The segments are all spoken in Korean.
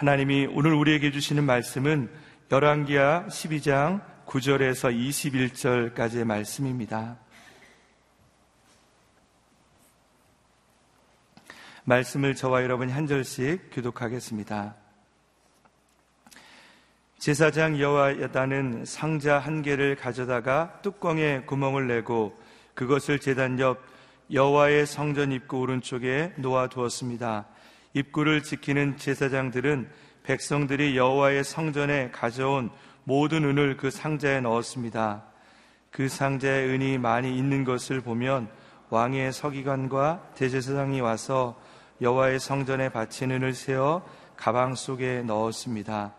하나님이 오늘 우리에게 주시는 말씀은 열왕기하 12장 9절에서 21절까지의 말씀입니다. 말씀을 저와 여러분이 한 절씩 교독하겠습니다. 제사장 여호와야다는 상자 한 개를 가져다가 뚜껑에 구멍을 내고 그것을 제단 옆 여호와의 성전 입구 오른쪽에 놓아 두었습니다. 입구를 지키는 제사장들은 백성들이 여호와의 성전에 가져온 모든 은을 그 상자에 넣었습니다. 그 상자에 은이 많이 있는 것을 보면 왕의 서기관과 대제사장이 와서 여호와의 성전에 바친 은을 세어 가방 속에 넣었습니다.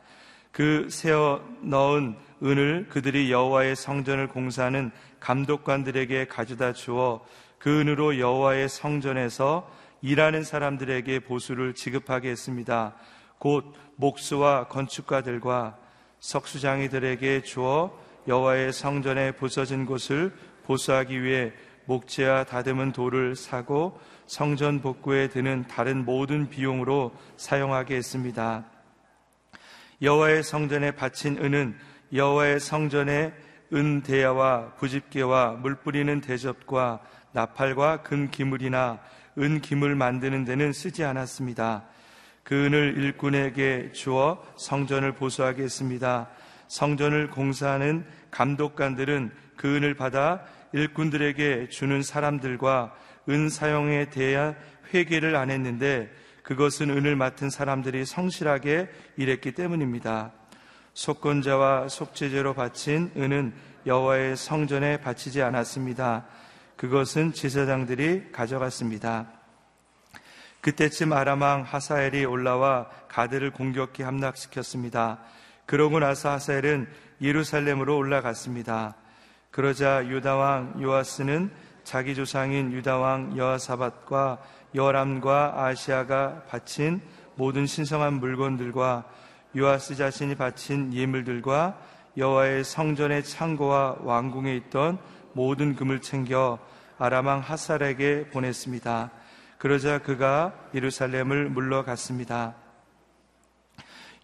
그 세어 넣은 은을 그들이 여호와의 성전을 공사하는 감독관들에게 가져다 주어 그 은으로 여호와의 성전에서 일하는 사람들에게 보수를 지급하게 했습니다. 곧 목수와 건축가들과 석수장이들에게 주어 여호와의 성전에 부서진 곳을 보수하기 위해 목재와 다듬은 돌을 사고 성전 복구에 드는 다른 모든 비용으로 사용하게 했습니다. 여호와의 성전에 바친 은은 여호와의 성전의 은 대야와 부집개와 물 뿌리는 대접과 나팔과 금 기물이나 은 기물 만드는 데는 쓰지 않았습니다. 그 은을 일꾼에게 주어 성전을 보수하게 했습니다. 성전을 공사하는 감독관들은 그 은을 받아 일꾼들에게 주는 사람들과 은 사용에 대한 회개를 안 했는데 그것은 은을 맡은 사람들이 성실하게 일했기 때문입니다. 속건자와 속죄제로 바친 은은 여호와의 성전에 바치지 않았습니다. 그것은 제사장들이 가져갔습니다. 그때쯤 아람왕 하사엘이 올라와 가드를 공격해 함락시켰습니다. 그러고 나서 하사엘은 예루살렘으로 올라갔습니다. 그러자 유다왕 요아스는 자기 조상인 유다왕 여하사밧과 여람과 아시아가 바친 모든 신성한 물건들과 요아스 자신이 바친 예물들과 여호와의 성전의 창고와 왕궁에 있던 모든 금을 챙겨 아람왕 하살에게 보냈습니다. 그러자 그가 예루살렘을 물러갔습니다.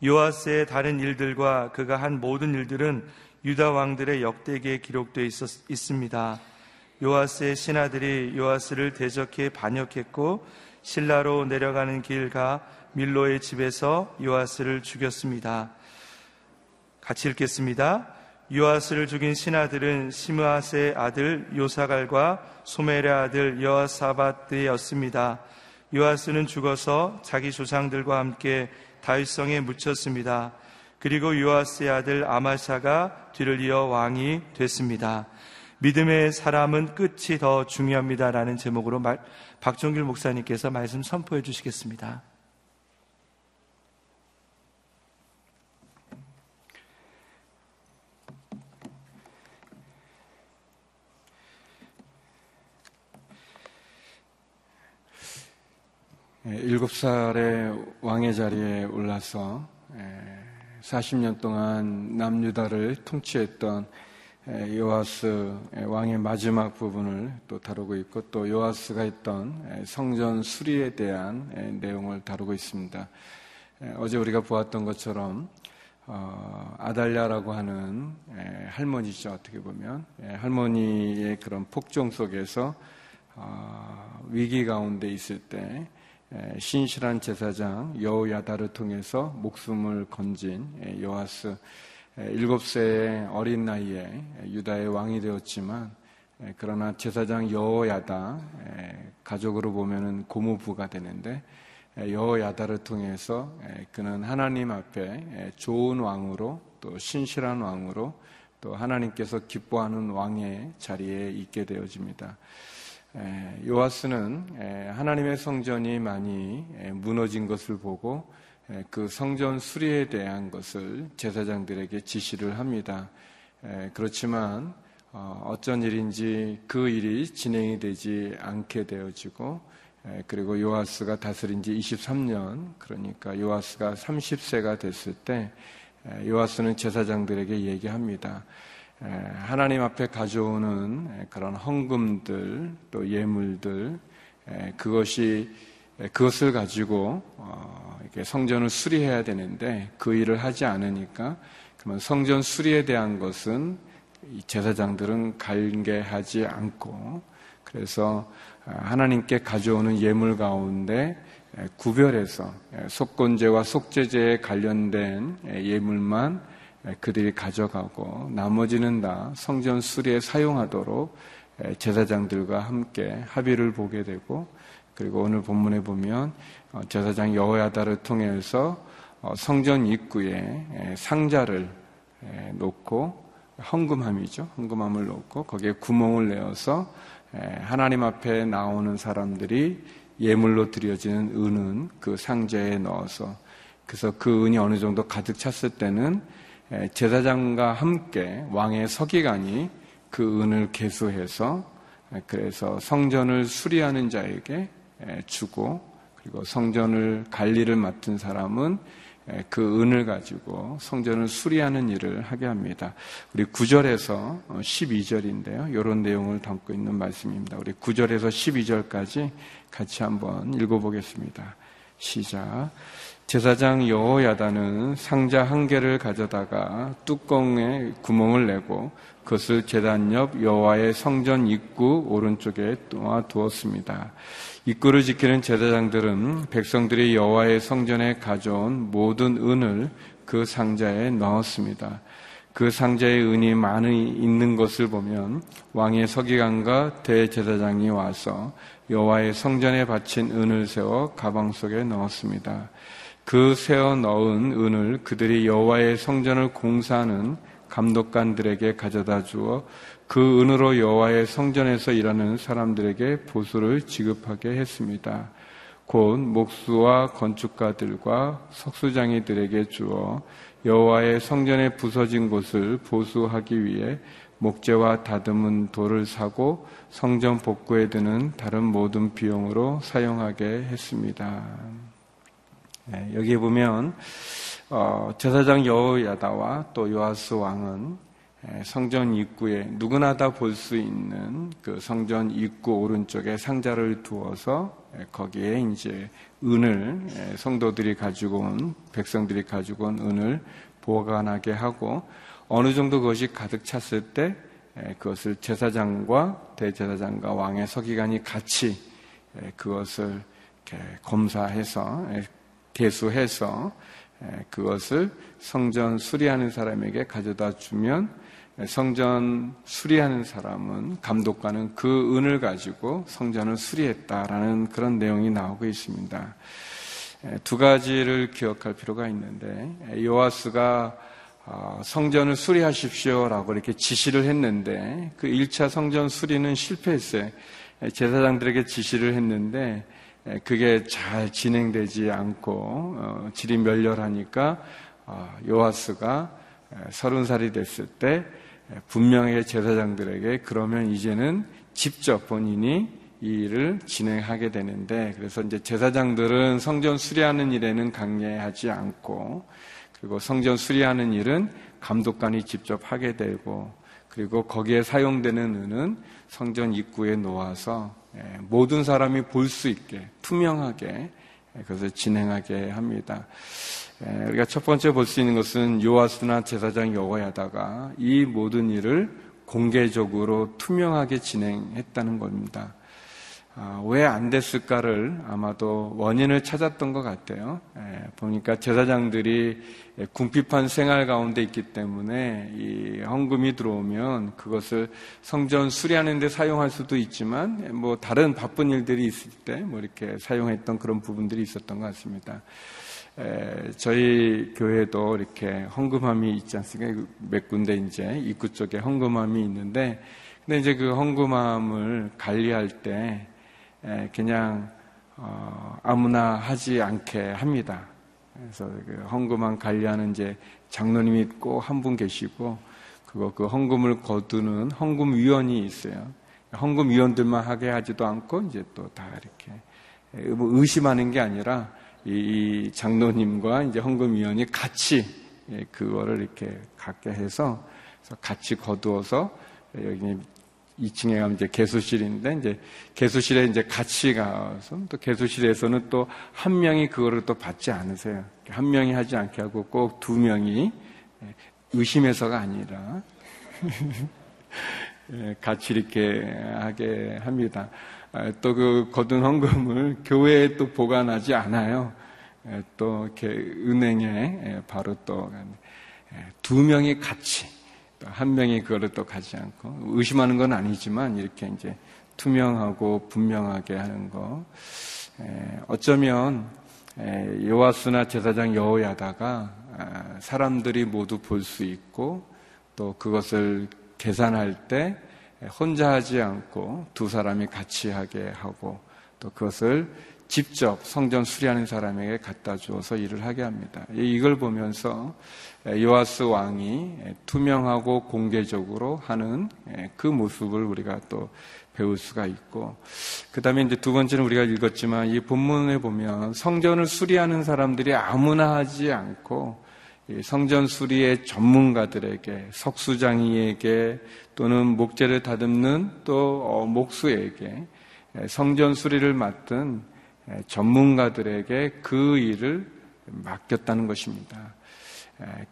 요아스의 다른 일들과 그가 한 모든 일들은 유다 왕들의 역대기에 기록되어 있었, 있습니다. 요아스의 신하들이 요아스를 대적해 반역했고 신라로 내려가는 길가 밀로의 집에서 요아스를 죽였습니다. 같이 읽겠습니다. 요아스를 죽인 신하들은 시므아스의 아들 요사갈과 소멜의 아들 여사바드였습니다. 요아스는 죽어서 자기 조상들과 함께 다윗성에 묻혔습니다. 그리고 요아스의 아들 아마샤가 뒤를 이어 왕이 됐습니다. 믿음의 사람은 끝이 더 중요합니다라는 제목으로 말, 박종길 목사님께서 말씀 선포해 주시겠습니다. 예, 일곱 살의 왕의 자리에 올라서 40년 예, 동안 남유다를 통치했던 예, 요아스 왕의 마지막 부분을 또 다루고 있고 또 요아스가 했던 성전 수리에 대한 내용을 다루고 있습니다. 어제 우리가 보았던 것처럼 어, 아달랴라고 하는 할머니죠 어떻게 보면 할머니의 그런 폭정 속에서 어, 위기 가운데 있을 때 신실한 제사장 여호야다를 통해서 목숨을 건진 요아스 일곱 세의 어린 나이에 유다의 왕이 되었지만 그러나 제사장 여호야다 가족으로 보면은 고모부가 되는데 여호야다를 통해서 그는 하나님 앞에 좋은 왕으로 또 신실한 왕으로 또 하나님께서 기뻐하는 왕의 자리에 있게 되어집니다. 요아스는 하나님의 성전이 많이 무너진 것을 보고 그 성전 수리에 대한 것을 제사장들에게 지시를 합니다. 그렇지만 어, 어쩐 일인지 그 일이 진행이 되지 않게 되어지고 그리고 요아스가 다스린 지 23년 그러니까 요아스가 30세가 됐을 때 요아스는 제사장들에게 얘기합니다. 하나님 앞에 가져오는 그런 헌금들 또 예물들 그것이 예, 그것을 가지고 어, 이렇게 성전을 수리해야 되는데 그 일을 하지 않으니까 그러면 성전 수리에 대한 것은 제사장들은 관계하지 않고 그래서 아, 하나님께 가져오는 예물 가운데 구별해서 속건제와 속죄제에 관련된 예물만 그들이 가져가고 나머지는 다 성전 수리에 사용하도록 제사장들과 함께 합의를 보게 되고 그리고 오늘 본문에 보면 어, 제사장 여호야다를 통해서 어, 성전 입구에 상자를 놓고 헌금함이죠. 헌금함을 놓고 거기에 구멍을 내어서 하나님 앞에 나오는 사람들이 예물로 드려지는 은은 그 상자에 넣어서 그래서 그 은이 어느 정도 가득 찼을 때는 제사장과 함께 왕의 서기관이 그 은을 개수해서 그래서 성전을 수리하는 자에게 주고 그리고 성전을 관리를 맡은 사람은 그 은을 가지고 성전을 수리하는 일을 하게 합니다. 우리 9절에서 12절인데요. 어, 이런 내용을 담고 있는 말씀입니다. 우리 9절에서 12절까지 같이 한번 읽어보겠습니다. 시작. 제사장 여호야다는 상자 한 개를 가져다가 뚜껑에 구멍을 내고 그것을 제단 옆 여호와의 성전 입구 오른쪽에 놓아 두었습니다. 입구를 지키는 제사장들은 백성들이 여호와의 성전에 가져온 모든 은을 그 상자에 넣었습니다. 그 상자에 은이 많이 있는 것을 보면 왕의 서기관과 대제사장이 와서 여호와의 성전에 바친 은을 세워 가방 속에 넣었습니다. 그 세어 넣은 은을 그들이 여호와의 성전을 공사하는 감독관들에게 가져다 주어 그 은으로 여호와의 성전에서 일하는 사람들에게 보수를 지급하게 했습니다. 곧 목수와 건축가들과 석수장이들에게 주어 여호와의 성전에 부서진 곳을 보수하기 위해 목재와 다듬은 돌을 사고 성전 복구에 드는 다른 모든 비용으로 사용하게 했습니다. 네, 여기 보면 어, 제사장 여호야다와 또 요아스 왕은 성전 입구에 누구나 다 볼 수 있는 그 성전 입구 오른쪽에 상자를 두어서 거기에 이제 은을 성도들이 가지고 온 백성들이 가지고 온 은을 보관하게 하고 어느 정도 그것이 가득 찼을 때 그것을 제사장과 대제사장과 왕의 서기관이 같이 그것을 검사해서 개수해서 그것을 성전 수리하는 사람에게 가져다 주면 성전 수리하는 사람은 감독관은 그 은을 가지고 성전을 수리했다라는 그런 내용이 나오고 있습니다. 두 가지를 기억할 필요가 있는데 요아스가 어, 성전을 수리하십시오라고 이렇게 지시를 했는데 그 1차 성전 수리는 실패했어요. 제사장들에게 지시를 했는데 그게 잘 진행되지 않고 어, 질이 멸렬하니까 어, 요하스가 서른 살이 됐을 때 분명하게 제사장들에게 그러면 이제는 직접 본인이 이 일을 진행하게 되는데 그래서 이제 제사장들은 성전 수리하는 일에는 강례하지 않고 그리고 성전 수리하는 일은 감독관이 직접 하게 되고 그리고 거기에 사용되는 은은 성전 입구에 놓아서 예, 모든 사람이 볼 수 있게 투명하게 그것을 진행하게 합니다. 예, 우리가 첫 번째 볼 수 있는 것은 요아스나 제사장 여호야다가 이 모든 일을 공개적으로 투명하게 진행했다는 겁니다. 아, 왜안 됐을까를 아마도 원인을 찾았던 것 같아요. 예, 보니까 제사장들이 궁핍한 생활 가운데 있기 때문에 이 헌금이 들어오면 그것을 성전 수리하는 데 사용할 수도 있지만 뭐 다른 바쁜 일들이 있을 때 뭐 이렇게 사용했던 그런 부분들이 있었던 것 같습니다. 에, 저희 교회도 이렇게 헌금함이 있지 않습니까? 몇 군데 이제 입구 쪽에 헌금함이 있는데 근데 이제 그 헌금함을 관리할 때 그냥 어, 아무나 하지 않게 합니다. 그래서 그 헌금함 관리하는 이제 장로님이 꼭한분 계시고 그거 그 헌금을 거두는 헌금위원이 있어요. 헌금위원들만 하게 하지도 않고 이제 또 다 이렇게 뭐 의심하는 게 아니라 이 장로님과 이제 헌금위원이 같이 그거를 이렇게 갖게 해서 같이 거두어서 여기 2층에 가면 이제 개수실인데 이제 개수실에 이제 같이 가서 또 개수실에서는 또 한 명이 그거를 또 받지 않으세요. 한 명이 하지 않게 하고 꼭 두 명이 의심해서가 아니라 예, 같이 이렇게 하게 합니다. 아, 또그 거둔 헌금을 교회에 또 보관하지 않아요. 예, 또 이렇게 은행에 예, 바로 또 두 명이 같이 한 명이 그거를 또 가지 않고 의심하는 건 아니지만 이렇게 이제 투명하고 분명하게 하는 거. 어쩌면 요하스나 제사장 여호야다가 아, 사람들이 모두 볼 수 있고 또 그것을 계산할 때 혼자 하지 않고 두 사람이 같이 하게 하고 또 그것을 직접 성전 수리하는 사람에게 갖다 주어서 일을 하게 합니다. 이걸 보면서 요아스 왕이 투명하고 공개적으로 하는 그 모습을 우리가 또 배울 수가 있고 그 다음에 이제 두 번째는 우리가 읽었지만 이 본문에 보면 성전을 수리하는 사람들이 아무나 하지 않고 성전 수리의 전문가들에게 석수장이에게 또는 목재를 다듬는 또 어, 목수에게 성전 수리를 맡은 전문가들에게 그 일을 맡겼다는 것입니다.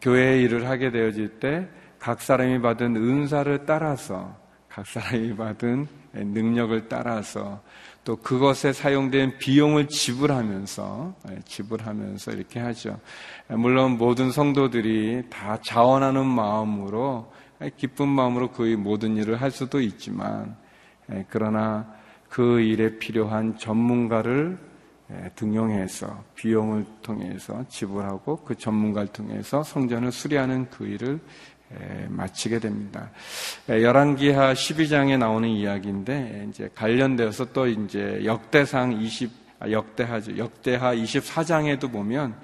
교회의 일을 하게 되어질 때 각 사람이 받은 은사를 따라서 각 사람이 받은 능력을 따라서 또 그것에 사용된 비용을 지불하면서 지불하면서 이렇게 하죠. 물론 모든 성도들이 다 자원하는 마음으로 기쁜 마음으로 그 모든 일을 할 수도 있지만 그러나 그 일에 필요한 전문가를 등용해서 비용을 통해서 지불하고 그 전문가를 통해서 성전을 수리하는 그 일을 마치게 됩니다. 열왕기하 12장에 나오는 이야기인데 이제 관련되어서 또 이제 역대상 20 아, 역대하죠. 역대하 24장에도 보면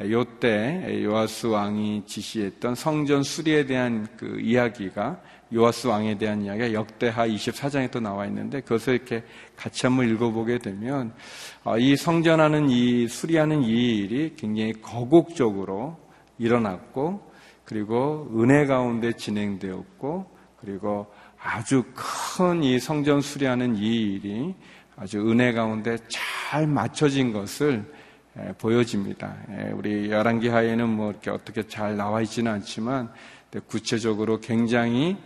요때 요아스 왕이 지시했던 성전 수리에 대한 그 이야기가 요아스 왕에 대한 이야기가 역대하 24장에 또 나와 있는데 그것을 이렇게 같이 한번 읽어보게 되면 아, 이 성전하는 이 수리하는 이 일이 굉장히 거국적으로 일어났고 그리고 은혜 가운데 진행되었고 그리고 아주 큰 이 성전 수리하는 이 일이 아주 은혜 가운데 잘 맞춰진 것을 보여집니다. 우리 열한기 하에는 뭐 이렇게 어떻게 잘 나와 있지는 않지만 구체적으로 굉장히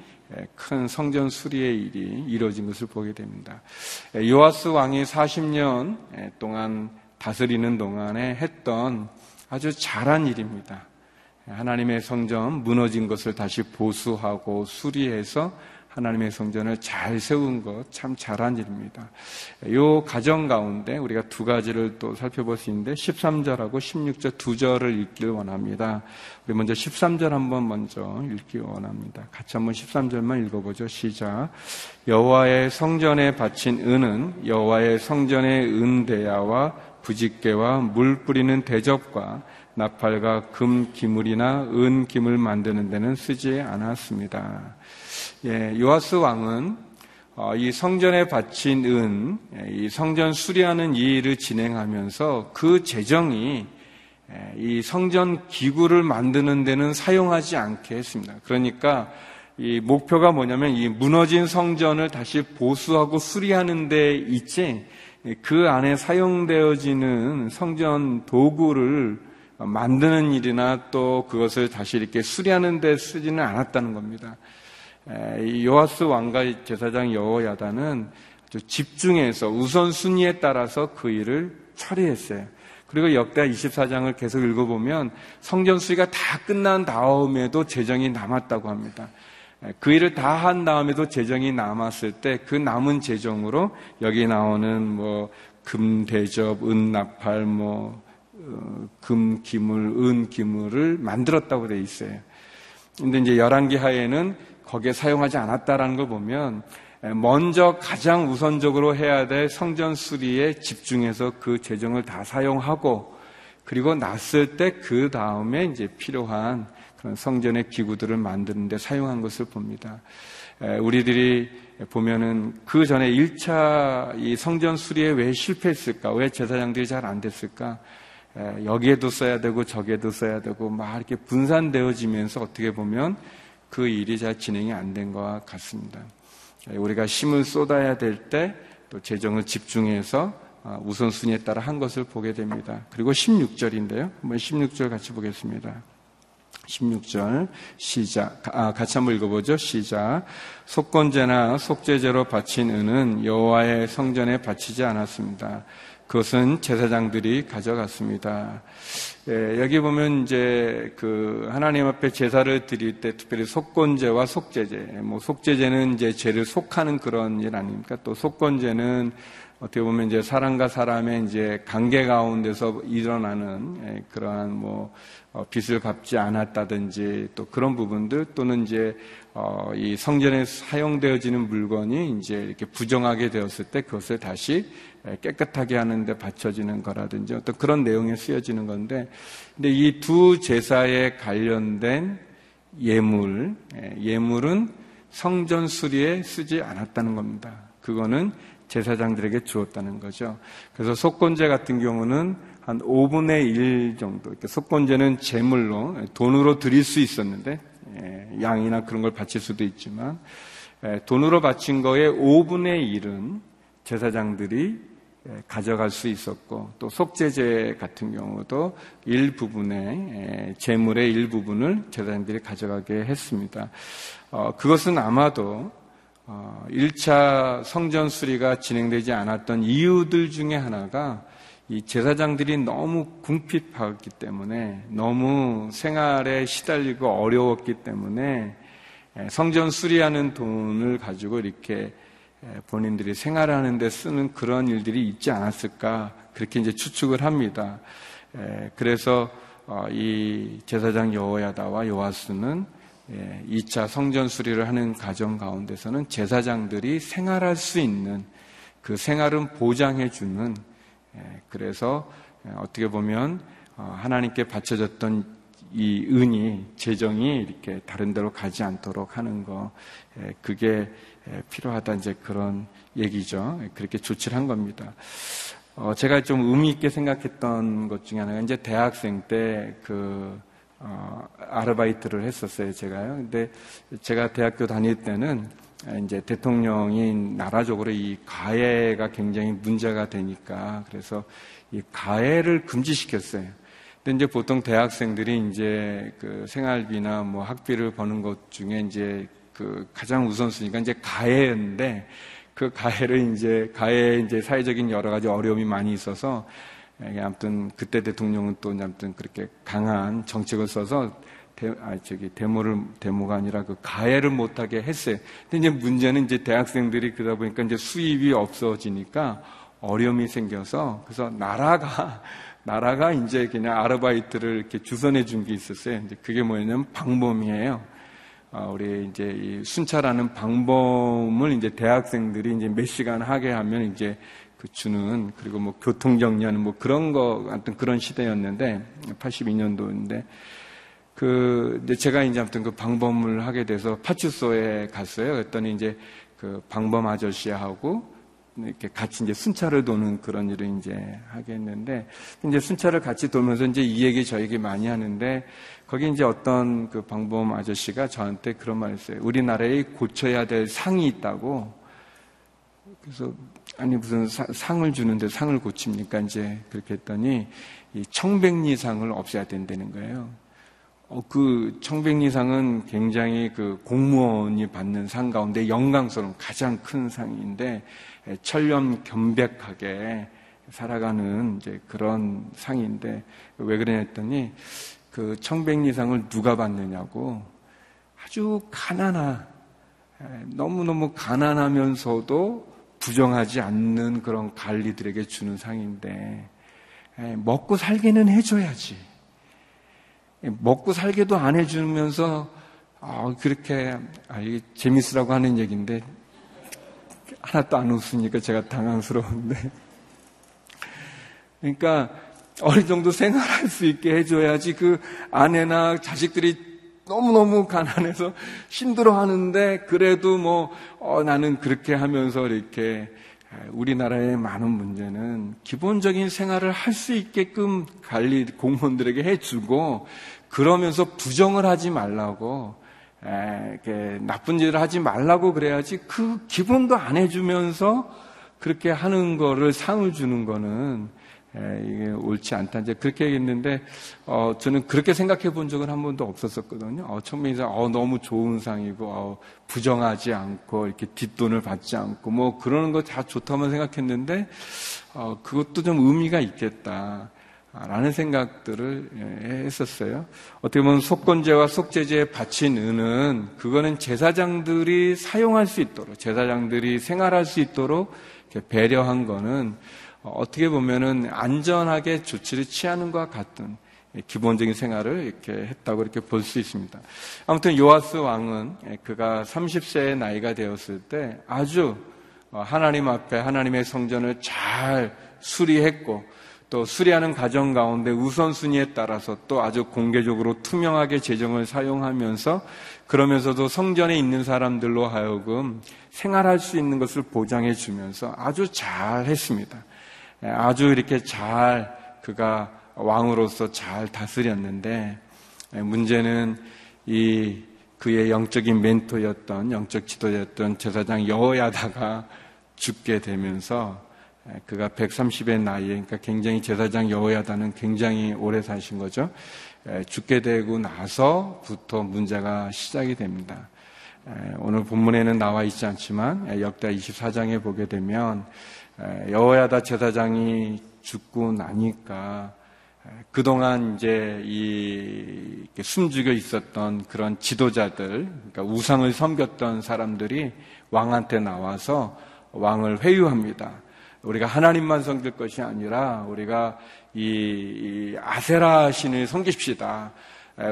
큰 성전 수리의 일이 이루어진 것을 보게 됩니다. 요아스 왕이 40년 동안 다스리는 동안에 했던 아주 잘한 일입니다. 하나님의 성전 무너진 것을 다시 보수하고 수리해서 하나님의 성전을 잘 세운 것 참 잘한 일입니다. 이 가정 가운데 우리가 두 가지를 또 살펴볼 수 있는데 13절하고 16절 두 절을 읽길 원합니다. 우리 먼저 13절 한번 먼저 읽기 원합니다. 같이 한번 13절만 읽어보죠. 시작. 여호와의 성전에 바친 은은 여호와의 성전의 은대야와 부직개와 물 뿌리는 대접과 나팔과 금 기물이나 은 기물 만드는 데는 쓰지 않았습니다. 예, 요하스 왕은 어, 이 성전에 바친 은, 예, 이 성전 수리하는 이 일을 진행하면서 그 재정이 예, 이 성전 기구를 만드는 데는 사용하지 않게 했습니다. 그러니까 이 목표가 뭐냐면 이 무너진 성전을 다시 보수하고 수리하는 데 있지 그 안에 사용되어지는 성전 도구를 만드는 일이나 또 그것을 다시 이렇게 수리하는 데 쓰지는 않았다는 겁니다. 요하스 왕과 제사장 여호야다는 집중해서 우선순위에 따라서 그 일을 처리했어요. 그리고 역대 24장을 계속 읽어보면 성전 수리가 다 끝난 다음에도 재정이 남았다고 합니다. 그 일을 다 한 다음에도 재정이 남았을 때 그 남은 재정으로 여기 나오는 뭐 금대접, 은나팔, 뭐 어, 금 기물, 은 기물을 만들었다고 돼 있어요. 근데 이제 열한기 하에는 거기에 사용하지 않았다라는 걸 보면 먼저 가장 우선적으로 해야 될 성전 수리에 집중해서 그 재정을 다 사용하고 그리고 났을 때 그 다음에 이제 필요한 그런 성전의 기구들을 만드는데 사용한 것을 봅니다. 우리들이 보면은 그 전에 1차 이 성전 수리에 왜 실패했을까? 왜 제사장들이 잘 안 됐을까? 여기에도 써야 되고 저기에도 써야 되고 막 이렇게 분산되어지면서 어떻게 보면 그 일이 잘 진행이 안 된 것 같습니다. 우리가 힘을 쏟아야 될 때 또 재정을 집중해서 아, 우선순위에 따라 한 것을 보게 됩니다. 그리고 16절인데요. 한번 16절 같이 보겠습니다. 16절 시작 아, 같이 한번 읽어보죠 시작 속건제나 속죄제로 바친 은은 여호와의 성전에 바치지 않았습니다 그것은 제사장들이 가져갔습니다. 예, 여기 보면 이제 그 하나님 앞에 제사를 드릴 때 특별히 속건제와 속죄제 뭐 속죄제는 이제 죄를 속하는 그런 일 아닙니까? 또 속건제는 어떻게 보면 이제 사람과 사람의 이제 관계 가운데서 일어나는 예, 그러한 뭐 어, 빚을 갚지 않았다든지 또 그런 부분들 또는 이제 어, 이 성전에 사용되어지는 물건이 이제 이렇게 부정하게 되었을 때 그것을 다시 깨끗하게 하는데 바쳐지는 거라든지 어떤 그런 내용에 쓰여지는 건데 근데 이 두 제사에 관련된 예물 예물은 성전 수리에 쓰지 않았다는 겁니다. 그거는 제사장들에게 주었다는 거죠. 그래서 속건제 같은 경우는 한 5분의 1 정도. 속건제는 제물로 돈으로 드릴 수 있었는데 예, 양이나 그런 걸 바칠 수도 있지만 예, 돈으로 바친 거의 5분의 1은 제사장들이 예, 가져갈 수 있었고 또 속죄제 같은 경우도 일부분의 제물의 일부분을 제사장들이 가져가게 했습니다. 어, 그것은 아마도 1차 어, 성전 수리가 진행되지 않았던 이유들 중에 하나가 이 제사장들이 너무 궁핍하기 때문에 너무 생활에 시달리고 어려웠기 때문에 성전 수리하는 돈을 가지고 이렇게 본인들이 생활하는 데 쓰는 그런 일들이 있지 않았을까 그렇게 이제 추측을 합니다. 그래서 어, 이 제사장 여호야다와 요하스는 2차 성전 수리를 하는 가정 가운데서는 제사장들이 생활할 수 있는 그 생활은 보장해 주는 예, 그래서 예, 어떻게 보면 어, 하나님께 바쳐졌던 이 은이 재정이 이렇게 다른 데로 가지 않도록 하는 거 예, 그게 필요하다 이제 그런 얘기죠. 그렇게 조치를 한 겁니다. 어, 제가 좀 의미 있게 생각했던 것 중에 하나가 이제 대학생 때그 어, 아르바이트를 했었어요, 제가요. 근데 제가 대학교 다닐 때는 이제 대통령이 나라적으로 이 가해가 굉장히 문제가 되니까 그래서 이 가해를 금지시켰어요. 근데 이제 보통 대학생들이 이제 그 생활비나 뭐 학비를 버는 것 중에 이제 그 가장 우선순위가 이제 가해인데 그 가해를 이제 가해 이제 사회적인 여러 가지 어려움이 많이 있어서 아무튼 그때 대통령은 또 아무튼 그렇게 강한 정책을 써서 대, 아, 저기, 데모를, 데모가 아니라 그 가해를 못하게 했어요. 근데 이제 문제는 이제 대학생들이 그러다 보니까 이제 수입이 없어지니까 어려움이 생겨서 그래서 나라가, 나라가 이제 그냥 아르바이트를 이렇게 주선해 준 게 있었어요. 이제 그게 뭐냐면 방범이에요. 아, 우리 이제 이 순찰하는 방범을 이제 대학생들이 이제 몇 시간 하게 하면 이제 그 주는 그리고 뭐 교통 정리하는 뭐 그런 거 같은 그런 시대였는데 82년도인데 그, 이제 제가 이제 아무튼 그 방범을 하게 돼서 파출소에 갔어요. 그랬더니 이제 그 방범 아저씨하고 이렇게 같이 이제 순찰을 도는 그런 일을 이제 하겠는데 이제 순찰을 같이 돌면서 이제 이 얘기 저 얘기 많이 하는데 거기 이제 어떤 그 방범 아저씨가 저한테 그런 말을 했어요. 우리나라에 고쳐야 될 상이 있다고. 그래서 아니 무슨 사, 상을 주는데 상을 고칩니까? 이제 그렇게 했더니 이 청백리상을 없애야 된다는 거예요. 어, 그 청백리상은 굉장히 그 공무원이 받는 상 가운데 영광스러운 가장 큰 상인데 천렴 겸백하게 살아가는 이제 그런 상인데 왜 그러냐 했더니 그 청백리상을 누가 받느냐고 아주 가난한 너무너무 가난하면서도 부정하지 않는 그런 관리들에게 주는 상인데 먹고 살기는 해줘야지. 먹고 살게도 안 해주면서 아, 그렇게 아, 이게 재밌으라고 하는 얘기인데 하나도 안 웃으니까 제가 당황스러운데. 그러니까 어느 정도 생활할 수 있게 해줘야지 그 아내나 자식들이 너무너무 가난해서 힘들어 하는데 그래도 뭐 어, 나는 그렇게 하면서 이렇게 우리나라의 많은 문제는 기본적인 생활을 할 수 있게끔 관리 공무원들에게 해주고 그러면서 부정을 하지 말라고 에, 나쁜 짓을 하지 말라고 그래야지 그 기본도 안 해주면서 그렇게 하는 거를 상을 주는 거는 에, 이게 옳지 않다. 이제 그렇게 얘기했는데, 어, 저는 그렇게 생각해 본 적은 한 번도 없었었거든요. 어, 인사, 어, 너무 좋은 상이고, 어, 부정하지 않고, 이렇게 뒷돈을 받지 않고, 뭐, 그러는 거 다 좋다만 생각했는데, 어, 그것도 좀 의미가 있겠다. 라는 생각들을 예, 했었어요. 어떻게 보면 속건제와 속죄제에 바친 은은 그거는 제사장들이 사용할 수 있도록 제사장들이 생활할 수 있도록 배려한 거는 어떻게 보면은 안전하게 조치를 취하는 것과 같은 기본적인 생활을 이렇게 했다고 이렇게 볼 수 있습니다. 아무튼 요아스 왕은 그가 30세의 나이가 되었을 때 아주 하나님 앞에 하나님의 성전을 잘 수리했고 또 수리하는 과정 가운데 우선순위에 따라서 또 아주 공개적으로 투명하게 재정을 사용하면서 그러면서도 성전에 있는 사람들로 하여금 생활할 수 있는 것을 보장해 주면서 아주 잘 했습니다. 예, 아주 이렇게 잘 그가 왕으로서 잘 다스렸는데 예, 문제는 이 그의 영적인 멘토였던 영적 지도였던 제사장 여호야다가 죽게 되면서 예, 그가 130의 나이에 그러니까 굉장히 제사장 여호야다는 굉장히 오래 사신 거죠. 죽게 되고 나서부터 문제가 시작이 됩니다. 오늘 본문에는 나와 있지 않지만 역대 24장에 보게 되면 여호야다 제사장이 죽고 나니까 그동안 이제 이 숨죽여 있었던 그런 지도자들, 그러니까 우상을 섬겼던 사람들이 왕한테 나와서 왕을 회유합니다. 우리가 하나님만 섬길 것이 아니라 우리가 이, 아세라 신을 섬깁시다.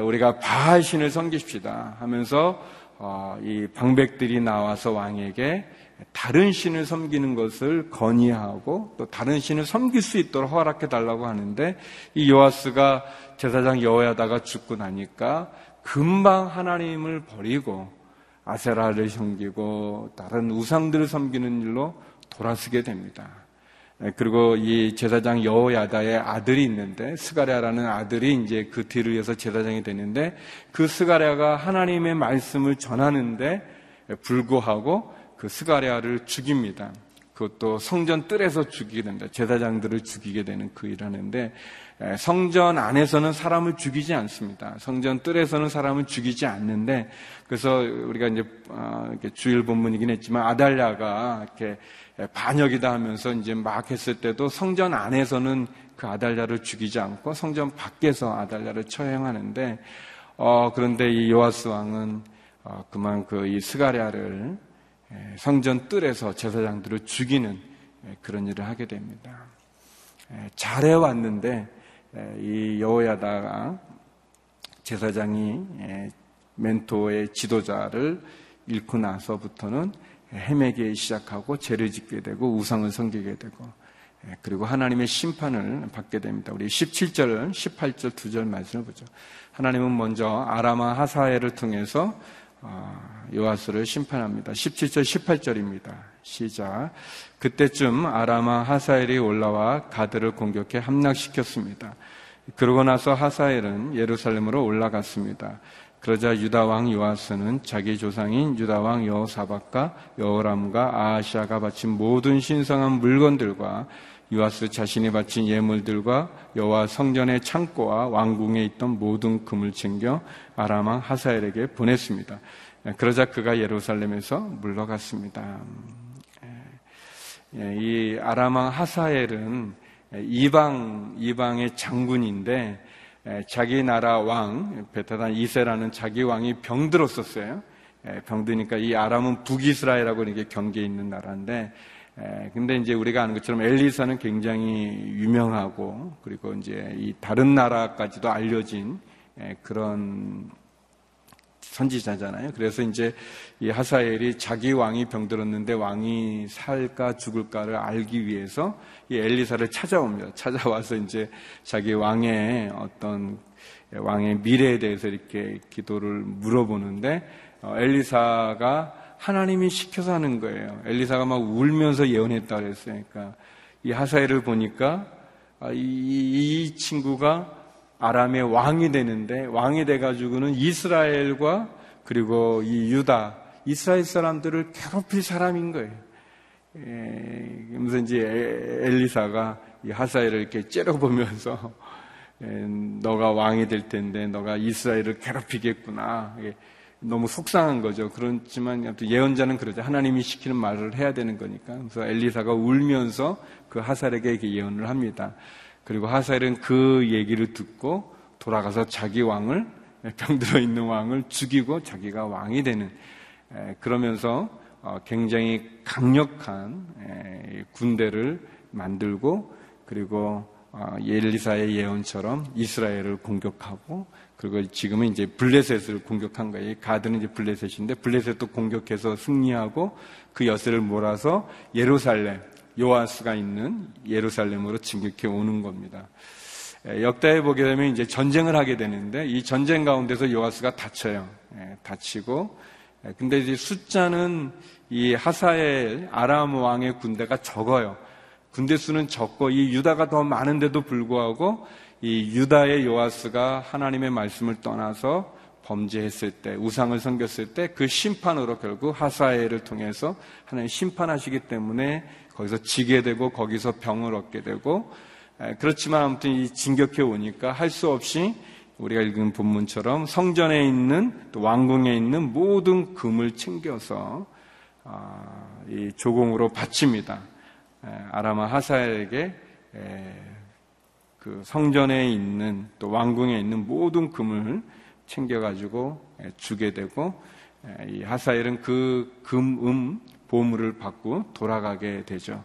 우리가 바알 신을 섬깁시다 하면서 어, 이 방백들이 나와서 왕에게 다른 신을 섬기는 것을 건의하고 또 다른 신을 섬길 수 있도록 허락해 달라고 하는데 이 요아스가 제사장 여호야다가 죽고 나니까 금방 하나님을 버리고 아세라를 섬기고 다른 우상들을 섬기는 일로 돌아서게 됩니다. 네, 그리고 이 제사장 여호야다의 아들이 있는데 스가랴라는 아들이 이제 그 뒤를 이어서 제사장이 되는데 그 스가랴가 하나님의 말씀을 전하는데 불구하고 그 스가랴를 죽입니다. 그것도 성전 뜰에서 죽이게 된다. 제사장들을 죽이게 되는 그 일하는데 성전 안에서는 사람을 죽이지 않습니다. 성전 뜰에서는 사람을 죽이지 않는데 그래서 우리가 이제 어, 주일 본문이긴 했지만 아달랴가 이렇게 반역이다 하면서 이제 막 했을 때도 성전 안에서는 그 아달랴를 죽이지 않고 성전 밖에서 아달랴를 처형하는데 어, 그런데 이 요아스 왕은 어, 그만 그 이 스가랴를 예, 성전 뜰에서 제사장들을 죽이는 예, 그런 일을 하게 됩니다. 예, 잘해왔는데 이 여호야다가 제사장이 멘토의 지도자를 잃고 나서부터는 헤매기 시작하고 죄를 짓게 되고 우상을 섬기게 되고 그리고 하나님의 심판을 받게 됩니다. 우리 17절, 18절 두 절 말씀을 보죠. 하나님은 먼저 아라마 하사엘을 통해서 아, 요아스를 심판합니다. 17절, 18절입니다. 시작. 그때쯤 아라마 하사엘이 올라와 가드를 공격해 함락시켰습니다. 그러고 나서 하사엘은 예루살렘으로 올라갔습니다. 그러자 유다 왕 요아스는 자기 조상인 유다 왕 여호사박과 여호람과 아하시아가 바친 모든 신성한 물건들과 요아스 자신이 바친 예물들과 여호와 성전의 창고와 왕궁에 있던 모든 금을 챙겨 아람왕 하사엘에게 보냈습니다. 그러자 그가 예루살렘에서 물러갔습니다. 예, 이 아람왕 하사엘은 이방 이방의 장군인데 자기 나라 왕 베타단 이세라는 자기 왕이 병들었었어요. 병드니까 이 아람은 북이스라엘하고 이렇게 경계에 있는 나라인데 에, 근데 이제 우리가 아는 것처럼 엘리사는 굉장히 유명하고 그리고 이제 이 다른 나라까지도 알려진 에, 그런 선지자잖아요. 그래서 이제 이 하사엘이 자기 왕이 병들었는데 왕이 살까 죽을까를 알기 위해서 이 엘리사를 찾아옵니다. 찾아와서 이제 자기 왕의 어떤 왕의 미래에 대해서 이렇게 기도를 물어보는데 어, 엘리사가 하나님이 시켜서 하는 거예요. 엘리사가 막 울면서 예언했다 그랬어요. 그러니까 이 하사엘을 보니까 아, 이, 이 친구가 아람의 왕이 되는데 왕이 돼가지고는 이스라엘과 그리고 이 유다 이스라엘 사람들을 괴롭힐 사람인 거예요. 에, 그래서 이제 엘리사가 이 하사엘을 이렇게 째려보면서 에, 너가 왕이 될 텐데 너가 이스라엘을 괴롭히겠구나. 너무 속상한 거죠. 그렇지만 예언자는 그러죠. 하나님이 시키는 말을 해야 되는 거니까. 그래서 엘리사가 울면서 그 하살에게 예언을 합니다. 그리고 하살은 그 얘기를 듣고 돌아가서 자기 왕을 병들어 있는 왕을 죽이고 자기가 왕이 되는 그러면서 어, 굉장히 강력한 군대를 만들고 그리고 어, 엘리사의 예언처럼 이스라엘을 공격하고 그리고 지금은 이제 블레셋을 공격한 거예요. 가드는 이제 블레셋인데 블레셋도 공격해서 승리하고 그 여세를 몰아서 예루살렘 요아스가 있는 예루살렘으로 진격해 오는 겁니다. 역다에 보게 되면 이제 전쟁을 하게 되는데 이 전쟁 가운데서 요아스가 다쳐요. 다치고 근데 이제 숫자는 이 하사엘 아람 왕의 군대가 적어요. 군대 수는 적고 이 유다가 더 많은데도 불구하고 이 유다의 요아스가 하나님의 말씀을 떠나서 범죄했을 때, 우상을 섬겼을 때 그 심판으로 결국 하사엘을 통해서 하나님 심판하시기 때문에 거기서 지게 되고 거기서 병을 얻게 되고 그렇지만 아무튼 이 진격해 오니까 할 수 없이 우리가 읽은 본문처럼 성전에 있는 또 왕궁에 있는 모든 금을 챙겨서 아, 이 조공으로 바칩니다. 아라마 하사엘에게 그 성전에 있는 또 왕궁에 있는 모든 금을 챙겨가지고 주게 되고 이 하사엘은 그 금음 보물을 받고 돌아가게 되죠.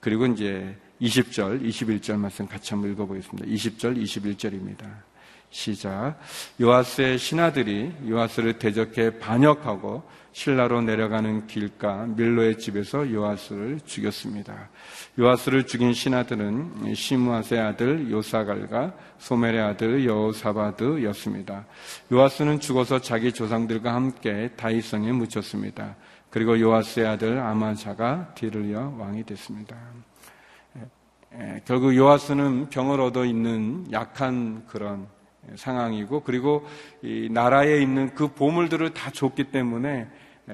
그리고 이제 20절, 21절 말씀 같이 한번 읽어보겠습니다. 20절, 21절입니다. 시작. 요아스의 신하들이 요아스를 대적해 반역하고 신라로 내려가는 길가 밀로의 집에서 요아스를 죽였습니다. 요아스를 죽인 신하들은 시무아세 아들 요사갈과 소멜의 아들 여호사바드였습니다. 요아스는 죽어서 자기 조상들과 함께 다이성에 묻혔습니다. 그리고 요아스의 아들 아마자가 뒤를 이어 왕이 됐습니다. 결국 요아스는 병을 얻어 있는 약한 그런 상황이고 그리고 이 나라에 있는 그 보물들을 다 줬기 때문에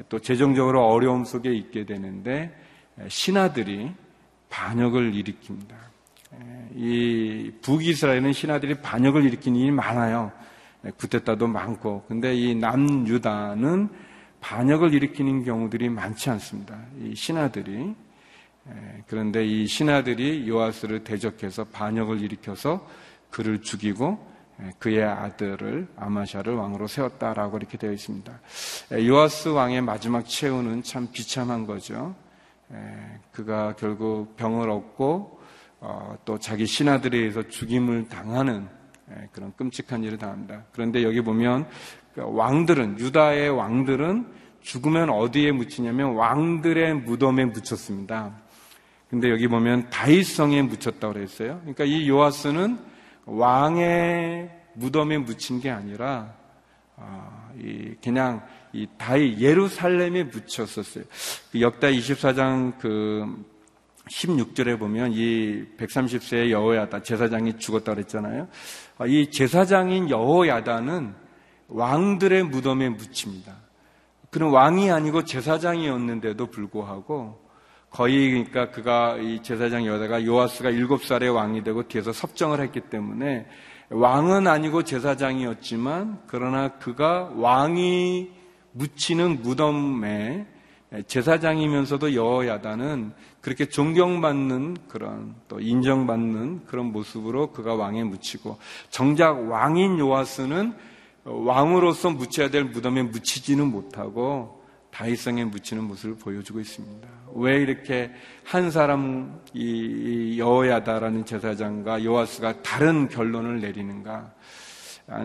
또 재정적으로 어려움 속에 있게 되는데 신하들이 반역을 일으킵니다. 이 북이스라엘은 신하들이 반역을 일으키는 일이 많아요. 구테타도 많고. 근데 이 남유다는 반역을 일으키는 경우들이 많지 않습니다. 이 신하들이. 그런데 이 신하들이 요아스를 대적해서 반역을 일으켜서 그를 죽이고 그의 아들을 아마샤를 왕으로 세웠다라고 이렇게 되어 있습니다. 요아스 왕의 마지막 최후는 참 비참한 거죠. 그가 결국 병을 얻고 어, 또 자기 신하들에 의해서 죽임을 당하는 그런 끔찍한 일을 당합니다. 그런데 여기 보면 그 왕들은 유다의 왕들은 죽으면 어디에 묻히냐면 왕들의 무덤에 묻혔습니다. 근데 여기 보면 다윗성에 묻혔다고 그랬어요. 그러니까 이 요아스는 왕의 무덤에 묻힌 게 아니라 아, 그냥 이 다이 예루살렘에 묻혔었어요. 그 역다 24장 그 16절에 보면 이 130세의 여호야다 제사장이 죽었다 그랬잖아요. 아, 이 제사장인 여호야다는 왕들의 무덤에 묻힙니다. 그는 왕이 아니고 제사장이었는데도 불구하고 거의 그러니까 그가 이 제사장 여자가 요아스가 일곱 살에 왕이 되고 뒤에서 섭정을 했기 때문에 왕은 아니고 제사장이었지만 그러나 그가 왕이 묻히는 무덤에 제사장이면서도 여호야다는 그렇게 존경받는 그런 또 인정받는 그런 모습으로 그가 왕에 묻히고 정작 왕인 요아스는 왕으로서 묻혀야 될 무덤에 묻히지는 못하고 다이성에 묻히는 모습을 보여주고 있습니다. 왜 이렇게 한 사람 이 여호야다라는 제사장과 요아스가 다른 결론을 내리는가?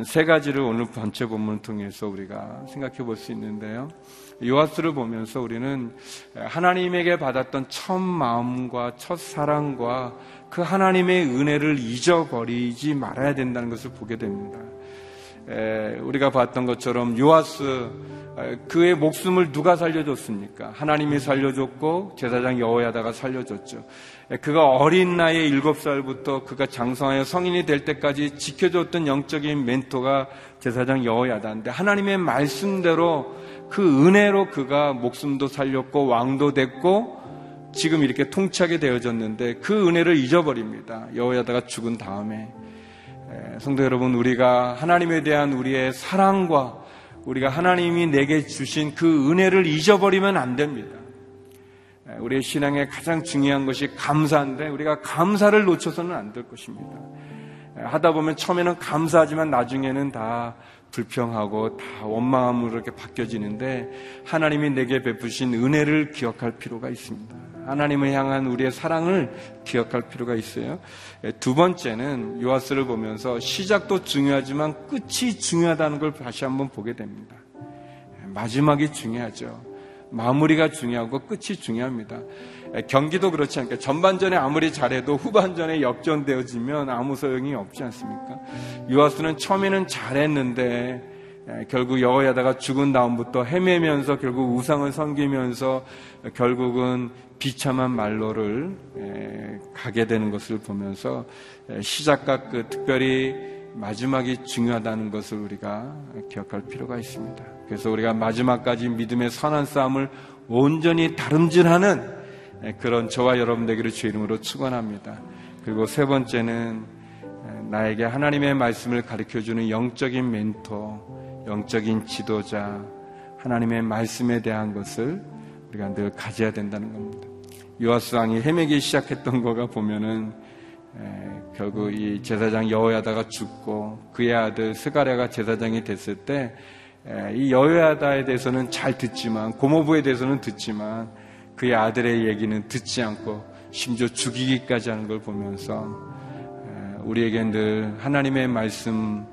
세 가지를 오늘 번째 본문을 통해서 우리가 생각해 볼 수 있는데요. 요아스를 보면서 우리는 하나님에게 받았던 첫 마음과 첫 사랑과 그 하나님의 은혜를 잊어버리지 말아야 된다는 것을 보게 됩니다. 우리가 봤던 것처럼 요아스 그의 목숨을 누가 살려줬습니까? 하나님이 살려줬고 제사장 여호야다가 살려줬죠. 그가 어린 나이에 일곱 살부터 그가 장성하여 성인이 될 때까지 지켜줬던 영적인 멘토가 제사장 여호야다인데 하나님의 말씀대로 그 은혜로 그가 목숨도 살렸고 왕도 됐고 지금 이렇게 통치하게 되어졌는데 그 은혜를 잊어버립니다. 여호야다가 죽은 다음에 성도 여러분 우리가 하나님에 대한 우리의 사랑과 우리가 하나님이 내게 주신 그 은혜를 잊어버리면 안 됩니다. 우리의 신앙에 가장 중요한 것이 감사인데 우리가 감사를 놓쳐서는 안 될 것입니다. 하다 보면 처음에는 감사하지만 나중에는 다 불평하고 다 원망함으로 이렇게 바뀌어지는데 하나님이 내게 베푸신 은혜를 기억할 필요가 있습니다. 하나님을 향한 우리의 사랑을 기억할 필요가 있어요. 두 번째는 요하스를 보면서 시작도 중요하지만 끝이 중요하다는 걸 다시 한번 보게 됩니다. 마지막이 중요하죠. 마무리가 중요하고 끝이 중요합니다. 경기도 그렇지 않게 전반전에 아무리 잘해도 후반전에 역전되어지면 아무 소용이 없지 않습니까? 요하스는 처음에는 잘했는데 결국 여호야다가 죽은 다음부터 헤매면서 결국 우상을 섬기면서 결국은 비참한 말로를 가게 되는 것을 보면서 시작과 그 특별히 마지막이 중요하다는 것을 우리가 기억할 필요가 있습니다. 그래서 우리가 마지막까지 믿음의 선한 싸움을 온전히 다름질하는 그런 저와 여러분 되기를 주 이름으로 축원합니다. 그리고 세 번째는 나에게 하나님의 말씀을 가르쳐 주는 영적인 멘토, 영적인 지도자, 하나님의 말씀에 대한 것을 우리가 늘 가져야 된다는 겁니다. 요하스 왕이 헤매기 시작했던 거가 보면은 에, 결국 이 제사장 여호야다가 죽고 그의 아들 스가랴가 제사장이 됐을 때 이 여호야다에 대해서는 잘 듣지만 고모부에 대해서는 듣지만 그의 아들의 얘기는 듣지 않고 심지어 죽이기까지 하는 걸 보면서 우리에게 늘 하나님의 말씀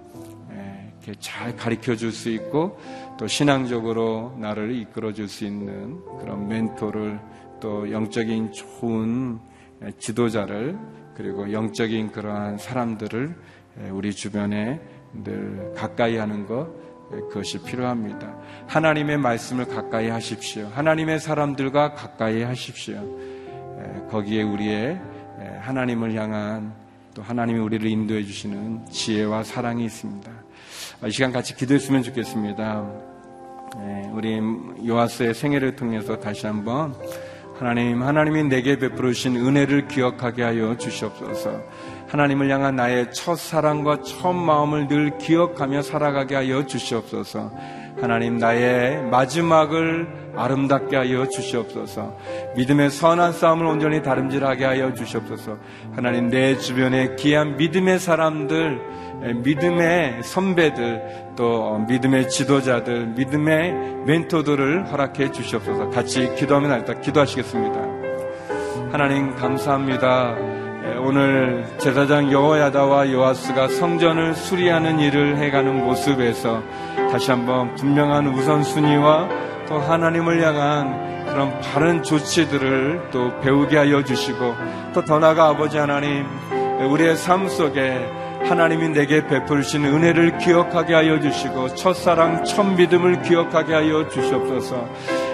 잘 가르쳐 줄 수 있고 또 신앙적으로 나를 이끌어 줄 수 있는 그런 멘토를 또 영적인 좋은 지도자를 그리고 영적인 그러한 사람들을 우리 주변에 늘 가까이 하는 것 그것이 필요합니다. 하나님의 말씀을 가까이 하십시오. 하나님의 사람들과 가까이 하십시오. 거기에 우리의 하나님을 향한 또 하나님이 우리를 인도해 주시는 지혜와 사랑이 있습니다. 이 시간 같이 기도했으면 좋겠습니다. 우리 요하스의 생애를 통해서 다시 한번 하나님, 하나님이 내게 베풀으신 은혜를 기억하게 하여 주시옵소서. 하나님을 향한 나의 첫 사랑과 첫 마음을 늘 기억하며 살아가게 하여 주시옵소서. 하나님, 나의 마지막을 아름답게 하여 주시옵소서. 믿음의 선한 싸움을 온전히 다름질하게 하여 주시옵소서. 하나님, 내 주변에 귀한 믿음의 사람들, 믿음의 선배들, 또 믿음의 지도자들, 믿음의 멘토들을 허락해 주시옵소서. 같이 기도하면 알다 기도하시겠습니다. 하나님 감사합니다. 오늘 제사장 여호야다와 요아스가 성전을 수리하는 일을 해가는 모습에서 다시 한번 분명한 우선순위와 또 하나님을 향한 그런 바른 조치들을 또 배우게 하여 주시고 또 더 나아가 아버지 하나님 우리의 삶 속에 하나님이 내게 베풀신 은혜를 기억하게 하여 주시고 첫사랑 첫 믿음을 기억하게 하여 주시옵소서.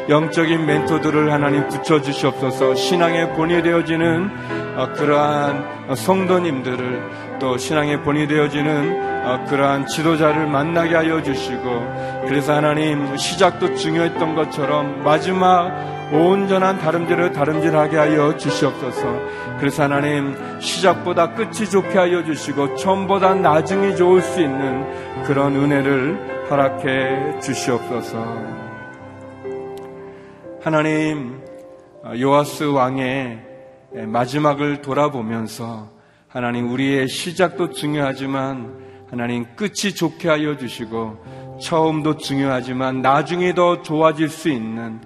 영적인 멘토들을 하나님 붙여 주시옵소서. 신앙의 본이 되어지는 어, 그러한 성도님들을 또 신앙의 본이 되어지는 어, 그러한 지도자를 만나게 하여 주시고 그래서 하나님 시작도 중요했던 것처럼 마지막 온전한 다름질을 다름질하게 하여 주시옵소서. 그래서 하나님 시작보다 끝이 좋게 하여 주시고 처음보다 나중이 좋을 수 있는 그런 은혜를 허락해 주시옵소서. 하나님 요아스 왕의 마지막을 돌아보면서 하나님 우리의 시작도 중요하지만 하나님 끝이 좋게 하여 주시고 처음도 중요하지만 나중에 더 좋아질 수 있는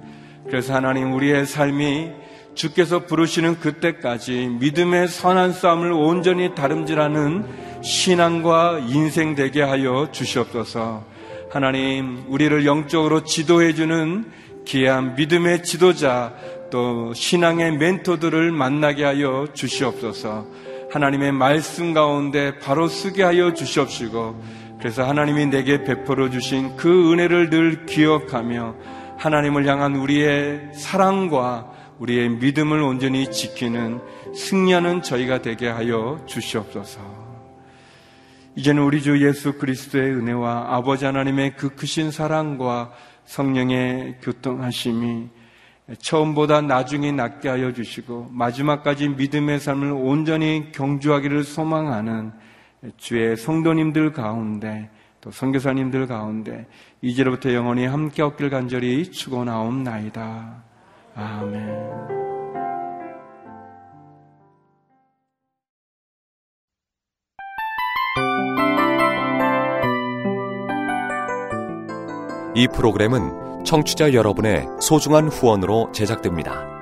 그래서 하나님 우리의 삶이 주께서 부르시는 그때까지 믿음의 선한 싸움을 온전히 다름질하는 신앙과 인생 되게 하여 주시옵소서. 하나님 우리를 영적으로 지도해주는 귀한 믿음의 지도자 또 신앙의 멘토들을 만나게 하여 주시옵소서. 하나님의 말씀 가운데 바로 쓰게 하여 주시옵시고 그래서 하나님이 내게 베풀어 주신 그 은혜를 늘 기억하며 하나님을 향한 우리의 사랑과 우리의 믿음을 온전히 지키는 승리하는 저희가 되게 하여 주시옵소서. 이제는 우리 주 예수 그리스도의 은혜와 아버지 하나님의 그 크신 사랑과 성령의 교통하심이 처음보다 나중에 낫게 하여 주시고 마지막까지 믿음의 삶을 온전히 경주하기를 소망하는 주의 성도님들 가운데 또 선교사님들 가운데 이제로부터 영원히 함께 얻길 간절히 축원하옵나이다. 아멘. 이 프로그램은 청취자 여러분의 소중한 후원으로 제작됩니다.